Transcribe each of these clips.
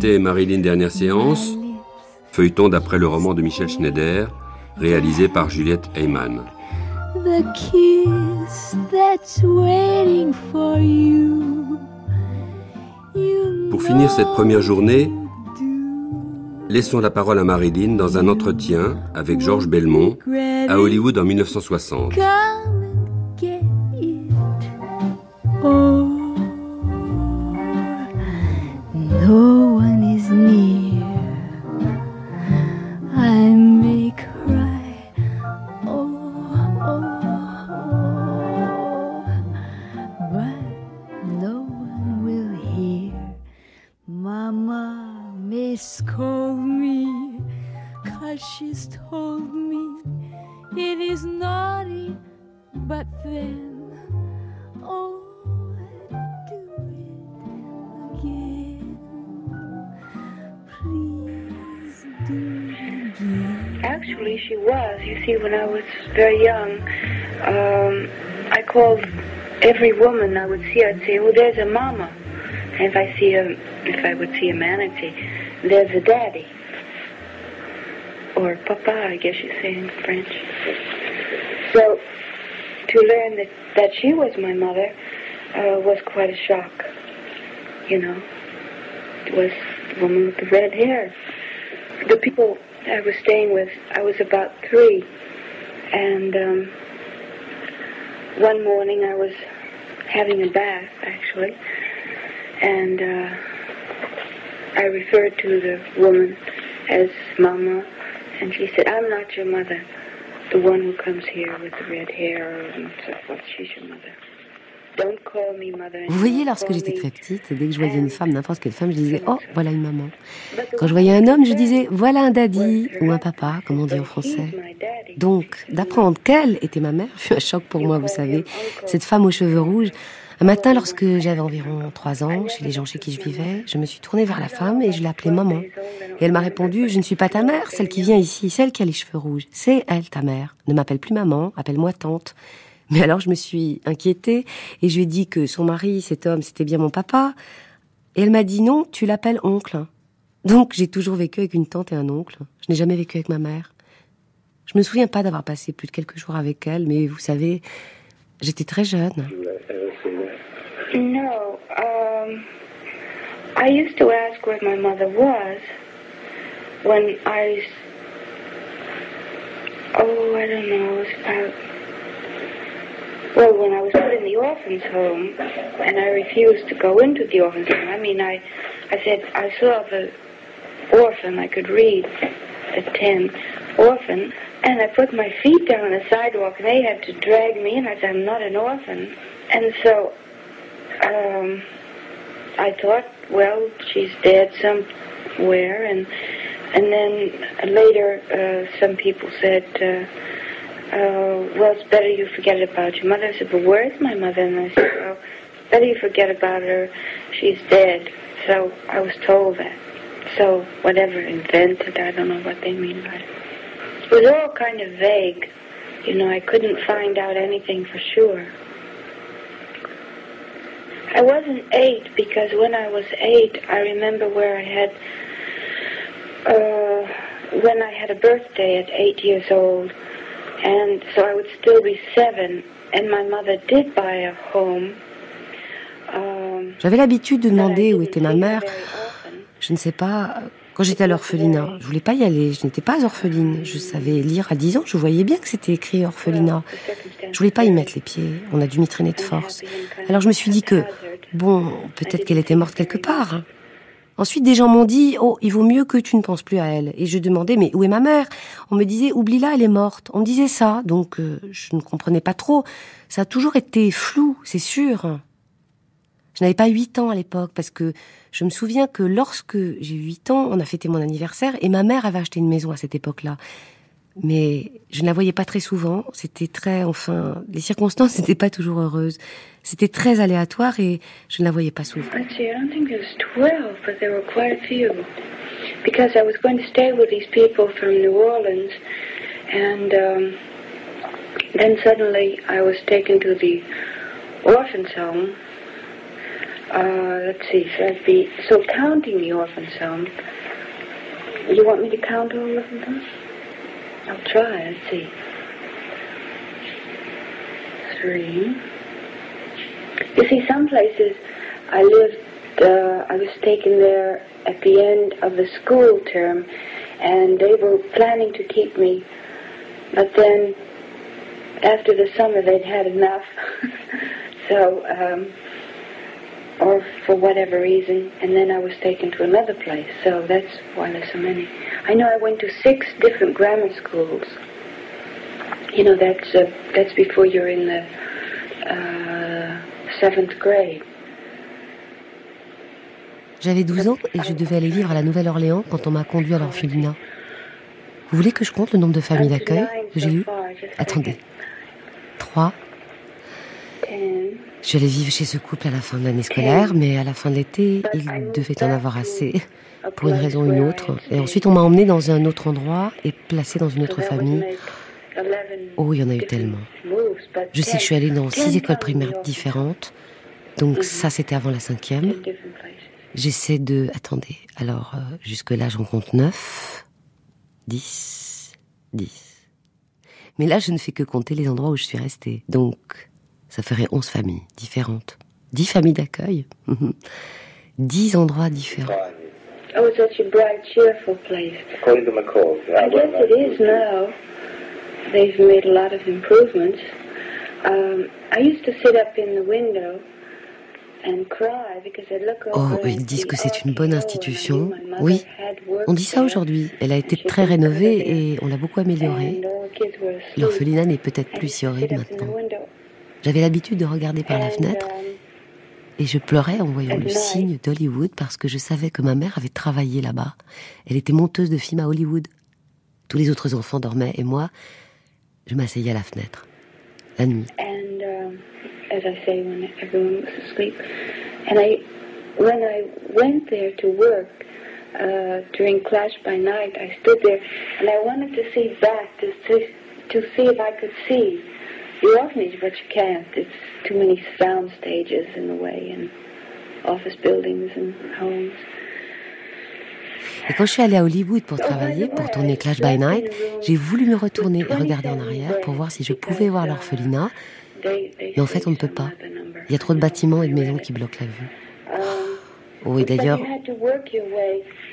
C'était Marilyn Dernière Séance, feuilleton d'après le roman de Michel Schneider, réalisé par Juliette Heyman. The kiss that's waiting for you. You Pour finir cette première journée, laissons la parole à Marilyn dans un entretien avec Georges Belmont à Hollywood en 1960. Come scold me, cause she's told me it is naughty, but then, oh, do it again. Please do it again. Actually, she was. You see, when I was very young, um, I called every woman I would see. I'd say, "Oh, there's a mama." And if I see a, if I would see a man, I'd say, "There's a daddy," or "Papa," I guess you say in French. So, to learn that that she was my mother uh, was quite a shock. You know, it was the woman with the red hair. The people I was staying with, I was about three, and um, one morning I was having a bath actually, and uh, I referred to the woman as Mama, and she said, "I'm not your mother. The one who comes here with the red hair and so forth, she's your mother. Don't call me mother." Vous voyez, lorsque j'étais très petite, dès que je voyais une femme, n'importe quelle femme, je disais Oh, voilà une maman. Quand je voyais un homme, je disais Voilà un daddy ou un papa, comme on dit en français. Donc, d'apprendre qu'elle était ma mère fut un choc pour moi, vous savez. Cette femme aux cheveux rouges. Un matin, lorsque j'avais environ trois ans, chez les gens chez qui je vivais, je me suis tournée vers la femme et je l'ai appelée maman. Et elle m'a répondu Je ne suis pas ta mère, celle qui vient ici, celle qui a les cheveux rouges. C'est elle, ta mère. Ne m'appelle plus maman, appelle-moi tante. Mais alors je me suis inquiétée et je lui ai dit que son mari, cet homme, c'était bien mon papa. Et elle m'a dit non, tu l'appelles oncle. Donc j'ai toujours vécu avec une tante et un oncle. Je n'ai jamais vécu avec ma mère. Je me souviens pas d'avoir passé plus de quelques jours avec elle, mais vous savez, j'étais très jeune. No. Um, I used to ask where my mother was when I. Oh, I don't know. It was about. Well, when I was put in the orphans' home, and I refused to go into the orphans' home. I mean, I, I said I saw the orphan. I could read the ten orphan, and I put my feet down on the sidewalk, and they had to drag me in. I said, I'm not an orphan, and so um, I thought, well, she's dead somewhere, and and then later uh, some people said, uh, uh, well, it's better you forget about your mother. I said, but where's my mother? And I said, well, better you forget about her. She's dead. So I was told that. So whatever invented, I don't know what they mean by it. It was all kind of vague. You know, I couldn't find out anything for sure. I wasn't eight because when I was eight, I remember where I had, uh, when I had a birthday at eight years old, and so I would still be seven, and my mother did buy a home. Um, J'avais l'habitude de demander où était ma mère. Je ne sais pas, quand j'étais à l'orphelinat, je voulais pas y aller, je n'étais pas orpheline. Je savais lire à 10 ans, je voyais bien que c'était écrit orphelinat. Je voulais pas y mettre les pieds, on a dû m'y traîner de force. Alors je me suis dit que, bon, peut-être qu'elle était morte quelque part. Ensuite, des gens m'ont dit, oh, il vaut mieux que tu ne penses plus à elle. Et je demandais, mais où est ma mère? On me disait, oublie-la, elle est morte. On me disait ça, donc euh, je ne comprenais pas trop. Ça a toujours été flou, c'est sûr. Je n'avais pas 8 ans à l'époque parce que je me souviens que lorsque j'ai eu 8 ans, on a fêté mon anniversaire et ma mère avait acheté une maison à cette époque-là. Mais je ne la voyais pas très souvent. C'était très, enfin, les circonstances n'étaient pas toujours heureuses. C'était très aléatoire et je ne la voyais pas souvent. Let's see, I don't think there was 12, but there were quite a few. because I was going to stay with these people from New Orleans, um, then suddenly I was taken to the orphan's home. Uh, let's see, so I'd be so counting the orphan's home. You want me to count all of them? I'll try. Let's see. Three. You see, some places I lived. Uh, I was taken there at the end of the school term, and they were planning to keep me. But then, after the summer, they'd had enough. so, um, or for whatever reason, and then I was taken to another place. So that's why there's so many. I know I went to six different grammar schools. You know, that's uh, that's before you're in the uh, seventh grade. J'avais 12 ans et je devais aller vivre à la Nouvelle-Orléans quand on m'a conduit à l'orphelinat. Vous voulez que je compte le nombre de familles d'accueil? Que j'ai eues Attendez. 3. Je allais vivre chez ce couple à la fin de l'année scolaire, mais à la fin de l'été, il devait en avoir assez, pour une raison ou une autre. Et ensuite, on m'a emmené dans un autre endroit et placé dans une autre famille. Oh, il y en a eu tellement. Je sais que je suis allée dans six écoles primaires différentes. Donc ça, c'était avant la cinquième. J'essaie de... Attendez, alors euh, jusque-là j'en compte 9, 10, 10. Mais là je ne fais que compter les endroits où je suis restée. Donc ça ferait 11 familles différentes. 10 familles d'accueil. 10 endroits différents. Oh, it's such a bright, cheerful place. According to McCall. I guess it is now. They've made a lot of improvements. Um, I used to sit up in the window Oh, ils disent que c'est une bonne institution. Oui, on dit ça aujourd'hui. Elle a été très rénovée et on l'a beaucoup améliorée. L'orphelinat n'est peut-être plus si horrible maintenant. J'avais l'habitude de regarder par la fenêtre et je pleurais en voyant le signe d'Hollywood parce que je savais que ma mère avait travaillé là-bas. Elle était monteuse de films à Hollywood. Tous les autres enfants dormaient et moi, je m'asseyais à la fenêtre, la nuit. to work uh, during Clash by Night, I stood there and I wanted to see back to see, to see if I could see orphanage, but you can't. It's too many sound stages in the way, and office buildings and homes. Et quand je suis allée à Hollywood pour travailler, pour tourner Clash by Night, j'ai voulu me retourner et regarder en arrière pour voir si je pouvais voir l'orphelinat mais en fait, on ne peut pas. Il y a trop de bâtiments et de maisons qui bloquent la vue. Oh, et d'ailleurs,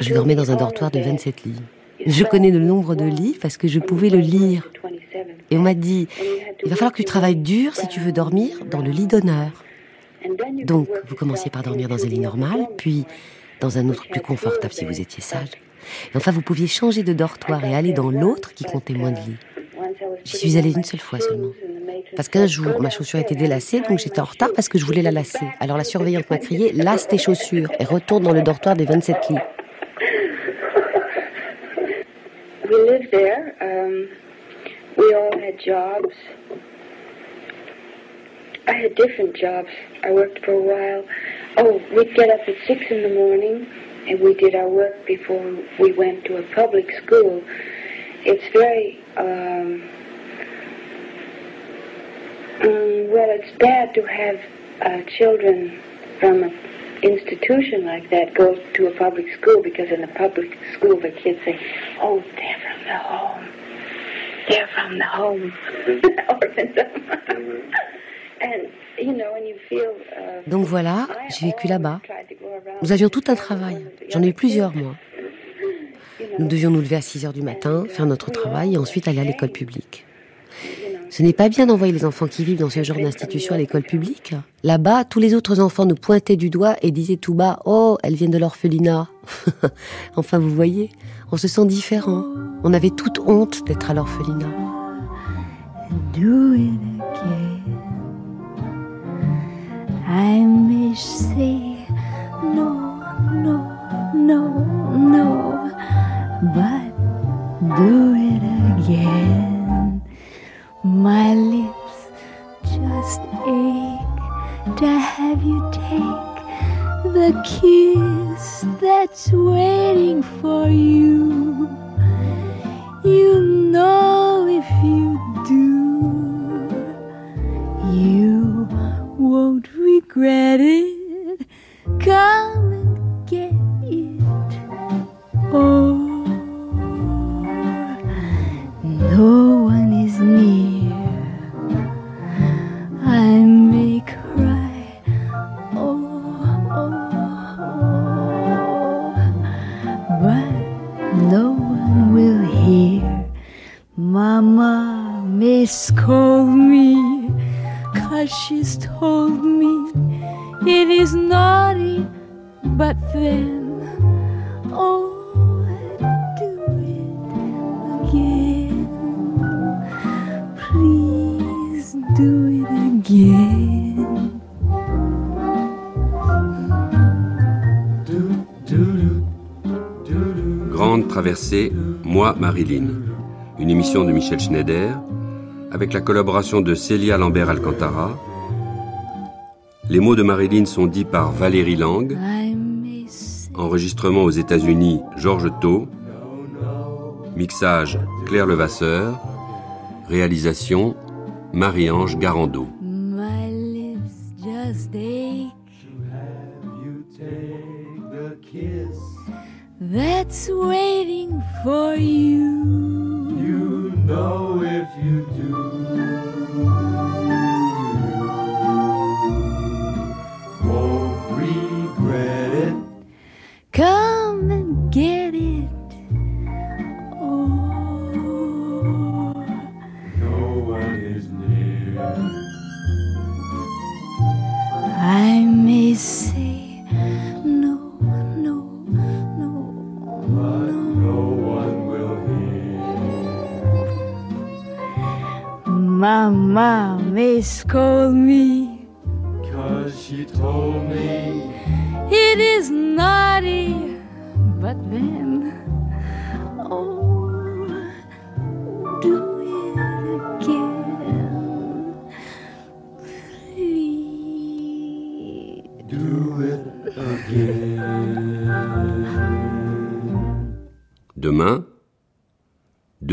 je dormais dans un dortoir de 27 lits. Je connais le nombre de lits parce que je pouvais le lire. Et on m'a dit, il va falloir que tu travailles dur si tu veux dormir dans le lit d'honneur. Donc, vous commenciez par dormir dans un lit normal, puis dans un autre plus confortable si vous étiez sage. Et enfin, vous pouviez changer de dortoir et aller dans l'autre qui comptait moins de lits. J'y suis allée une seule fois seulement. Parce qu'un jour, ma chaussure été délacée, donc j'étais en retard parce que je voulais la lasser. Alors la surveillante m'a crié Lasse tes chaussures et retourne dans le dortoir des 27 lits. We all had jobs. I had different jobs. I worked for a while. Oh, we'd get up at six in the morning and we did our work before we went to a public school. It's very um, Um, well, it's bad to have uh, children from an institution like that go to a public school because in a public school the kids say, "Oh, they're from the home. They're from the home." and you know, when you feel. Uh, Donc voilà, j'ai vécu là-bas. Nous avions tout un travail. J'en ai eu plusieurs, moi. Nous devions nous lever à 6 heures du matin, faire notre travail et ensuite aller à l'école publique. Ce n'est pas bien d'envoyer les enfants qui vivent dans ce genre d'institution à l'école publique. Là-bas, tous les autres enfants nous pointaient du doigt et disaient tout bas Oh, elles viennent de l'orphelinat. enfin, vous voyez, on se sent différent. On avait toute honte d'être à l'orphelinat. Do it again. I may say no, no, no, no, but do it again. Kiss that's waiting for you. You she's told me it is naughty, but then, oh, do it again. Please do it again. Grande traversée, moi Marilyn. Une émission de Michel Schneider avec la collaboration de Célia Lambert Alcantara. Les mots de Marilyn sont dits par Valérie Lang. Enregistrement aux États-Unis, Georges Thau. Mixage, Claire Levasseur. Réalisation, Marie-Ange Garando. That's waiting for. You is near. I may say no, no, no, But no one will hear. Mama may scold me. Cause she told me It is naughty, but then, oh,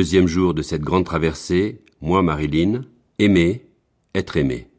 deuxième jour de cette grande traversée, moi Marilyn, aimer, être aimé.